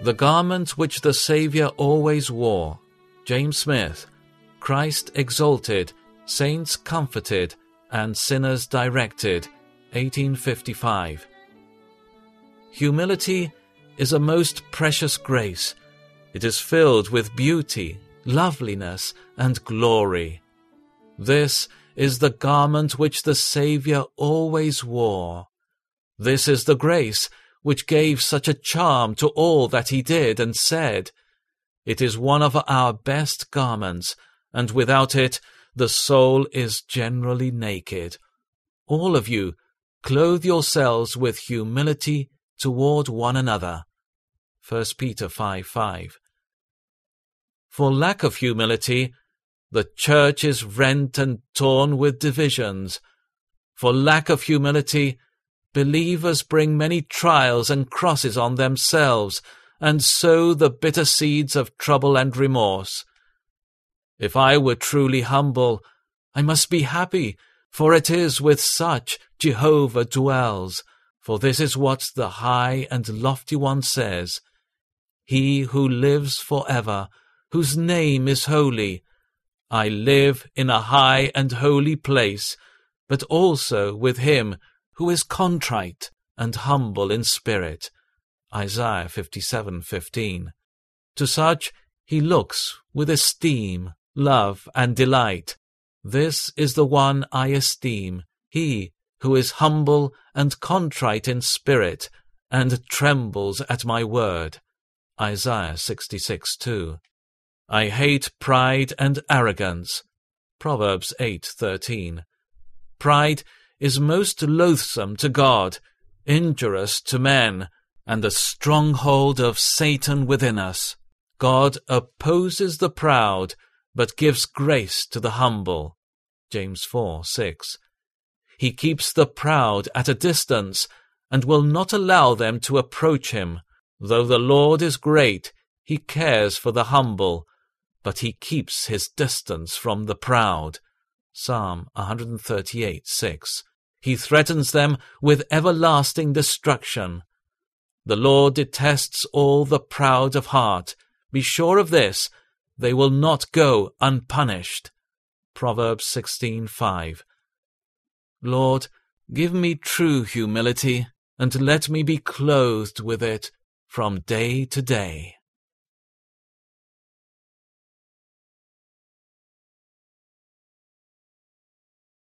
The garment which the Saviour always wore. James Smith. Christ exalted, saints comforted, and sinners directed. 1855. Humility is a most precious grace. It is filled with beauty, loveliness, and glory. This is the garment which the Saviour always wore. This is the grace which gave such a charm to all that he did and said. It is one of our best garments, and without it the soul is generally naked. All of you, clothe yourselves with humility toward one another. 1 Peter 5 5. For lack of humility, the church is rent and torn with divisions. For lack of humility, believers bring many trials and crosses on themselves, and sow the bitter seeds of trouble and remorse. If I were truly humble, I must be happy, for it is with such Jehovah dwells. For this is what the high and lofty one says He who lives for ever, whose name is holy, I live in a high and holy place, but also with him who is contrite and humble in spirit. Isaiah 57:15. To such he looks with esteem, love, and delight. This is the one I esteem, he who is humble and contrite in spirit, and trembles at my word. Isaiah 66:2. I hate pride and arrogance. Proverbs 8:13. Pride is most loathsome to God, injurious to men, and the stronghold of Satan within us. God opposes the proud, but gives grace to the humble. James 4 6. He keeps the proud at a distance, and will not allow them to approach him. Though the Lord is great, he cares for the humble but he keeps his distance from the proud. Psalm 138 6. He threatens them with everlasting destruction. The Lord detests all the proud of heart. Be sure of this, they will not go unpunished. Proverbs 16:5. Lord, give me true humility, and let me be clothed with it from day to day.